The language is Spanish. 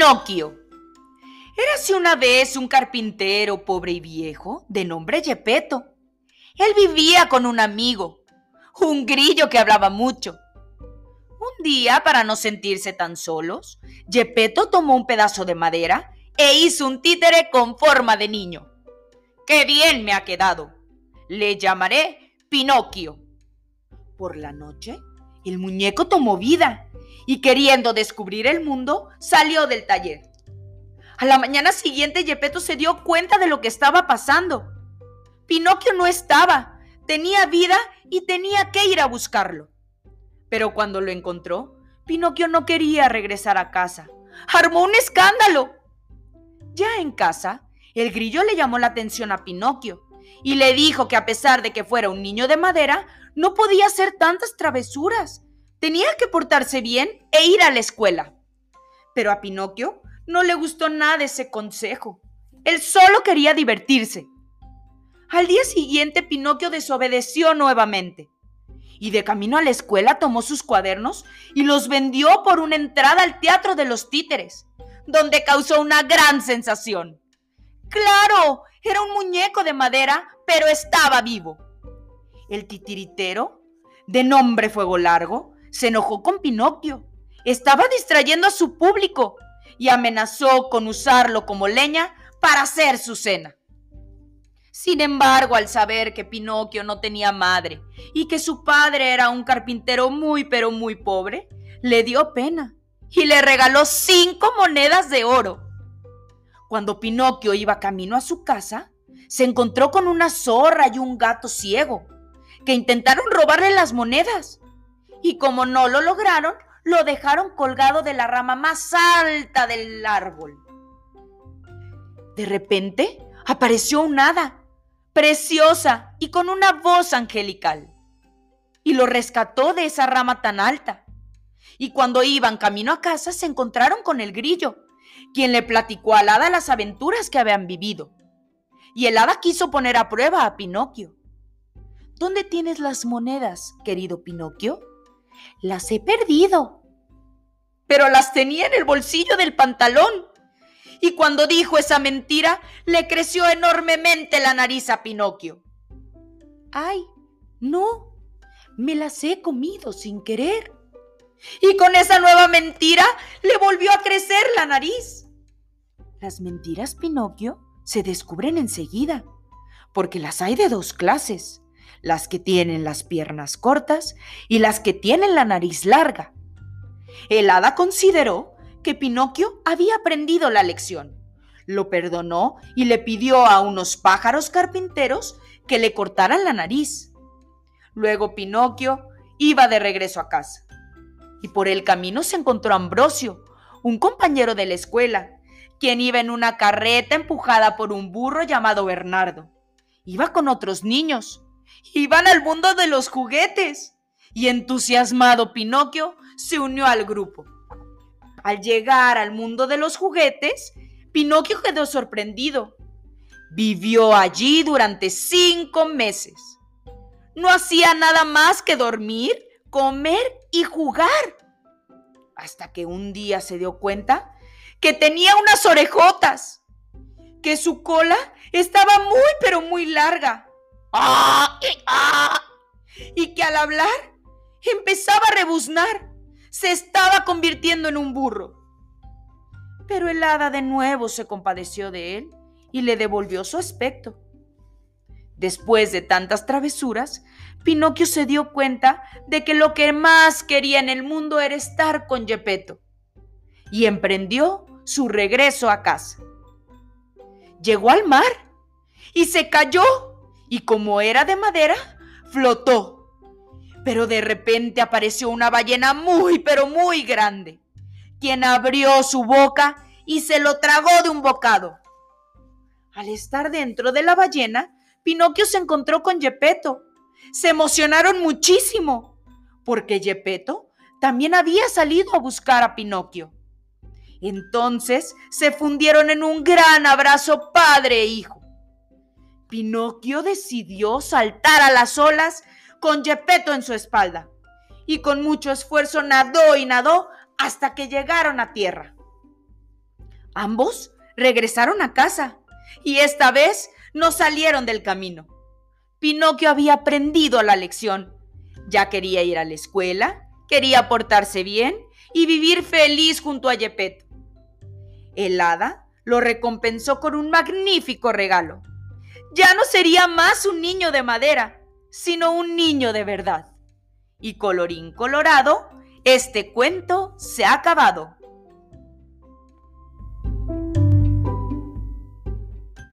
Pinocchio. Érase una vez un carpintero pobre y viejo de nombre Gepetto. Él vivía con un amigo, un grillo que hablaba mucho. Un día, para no sentirse tan solos, Gepetto tomó un pedazo de madera e hizo un títere con forma de niño. ¡Qué bien me ha quedado! Le llamaré Pinocchio. Por la noche, el muñeco tomó vida y queriendo descubrir el mundo, salió del taller. A la mañana siguiente, Gepetto se dio cuenta de lo que estaba pasando. Pinocchio no estaba, tenía vida y tenía que ir a buscarlo. Pero cuando lo encontró, Pinocchio no quería regresar a casa. Armó un escándalo. Ya en casa, el grillo le llamó la atención a Pinocchio y le dijo que a pesar de que fuera un niño de madera, no podía hacer tantas travesuras. Tenía que portarse bien e ir a la escuela. Pero a Pinocchio no le gustó nada ese consejo. Él solo quería divertirse. Al día siguiente Pinocchio desobedeció nuevamente y de camino a la escuela tomó sus cuadernos y los vendió por una entrada al Teatro de los Títeres, donde causó una gran sensación. Claro, era un muñeco de madera, pero estaba vivo. El titiritero, de nombre Fuego Largo, se enojó con Pinocchio. Estaba distrayendo a su público y amenazó con usarlo como leña para hacer su cena. Sin embargo, al saber que Pinocchio no tenía madre y que su padre era un carpintero muy pero muy pobre, le dio pena y le regaló cinco monedas de oro. Cuando Pinocchio iba camino a su casa, se encontró con una zorra y un gato ciego, que intentaron robarle las monedas. Y como no lo lograron, lo dejaron colgado de la rama más alta del árbol. De repente apareció un hada preciosa y con una voz angelical. Y lo rescató de esa rama tan alta. Y cuando iban camino a casa se encontraron con el grillo, quien le platicó al hada las aventuras que habían vivido. Y el hada quiso poner a prueba a Pinocchio. ¿Dónde tienes las monedas, querido Pinocchio? Las he perdido. Pero las tenía en el bolsillo del pantalón y cuando dijo esa mentira le creció enormemente la nariz a Pinocchio. ¡Ay! No, me las he comido sin querer. Y con esa nueva mentira le volvió a crecer la nariz. Las mentiras, Pinocchio, se descubren enseguida, porque las hay de dos clases, las que tienen las piernas cortas y las que tienen la nariz larga. El hada consideró que Pinocchio había aprendido la lección. Lo perdonó y le pidió a unos pájaros carpinteros que le cortaran la nariz. Luego Pinocchio iba de regreso a casa. Y por el camino se encontró Ambrosio, un compañero de la escuela, quien iba en una carreta empujada por un burro llamado Bernardo. Iba con otros niños. Iban al mundo de los juguetes. Y entusiasmado Pinocchio se unió al grupo. Al llegar al mundo de los juguetes, Pinocchio quedó sorprendido. Vivió allí durante cinco meses. No hacía nada más que dormir, comer y jugar. Hasta que un día se dio cuenta que tenía unas orejotas, que su cola estaba muy pero muy larga. ¡Ah! ¡Ah! Y que al hablar empezaba a rebuznar se estaba convirtiendo en un burro. Pero el hada de nuevo se compadeció de él y le devolvió su aspecto. Después de tantas travesuras, Pinocchio se dio cuenta de que lo que más quería en el mundo era estar con Gepetto y emprendió su regreso a casa. Llegó al mar y se cayó y como era de madera, flotó pero de repente apareció una ballena muy, pero muy grande, quien abrió su boca y se lo tragó de un bocado. Al estar dentro de la ballena, Pinocchio se encontró con Gepetto. Se emocionaron muchísimo, porque Gepetto también había salido a buscar a Pinocchio. Entonces se fundieron en un gran abrazo padre e hijo. Pinocchio decidió saltar a las olas con Gepetto en su espalda, y con mucho esfuerzo nadó y nadó hasta que llegaron a tierra. Ambos regresaron a casa y esta vez no salieron del camino. Pinocchio había aprendido la lección. Ya quería ir a la escuela, quería portarse bien y vivir feliz junto a Gepetto. El hada lo recompensó con un magnífico regalo. Ya no sería más un niño de madera, sino un niño de verdad. Y colorín colorado, este cuento se ha acabado.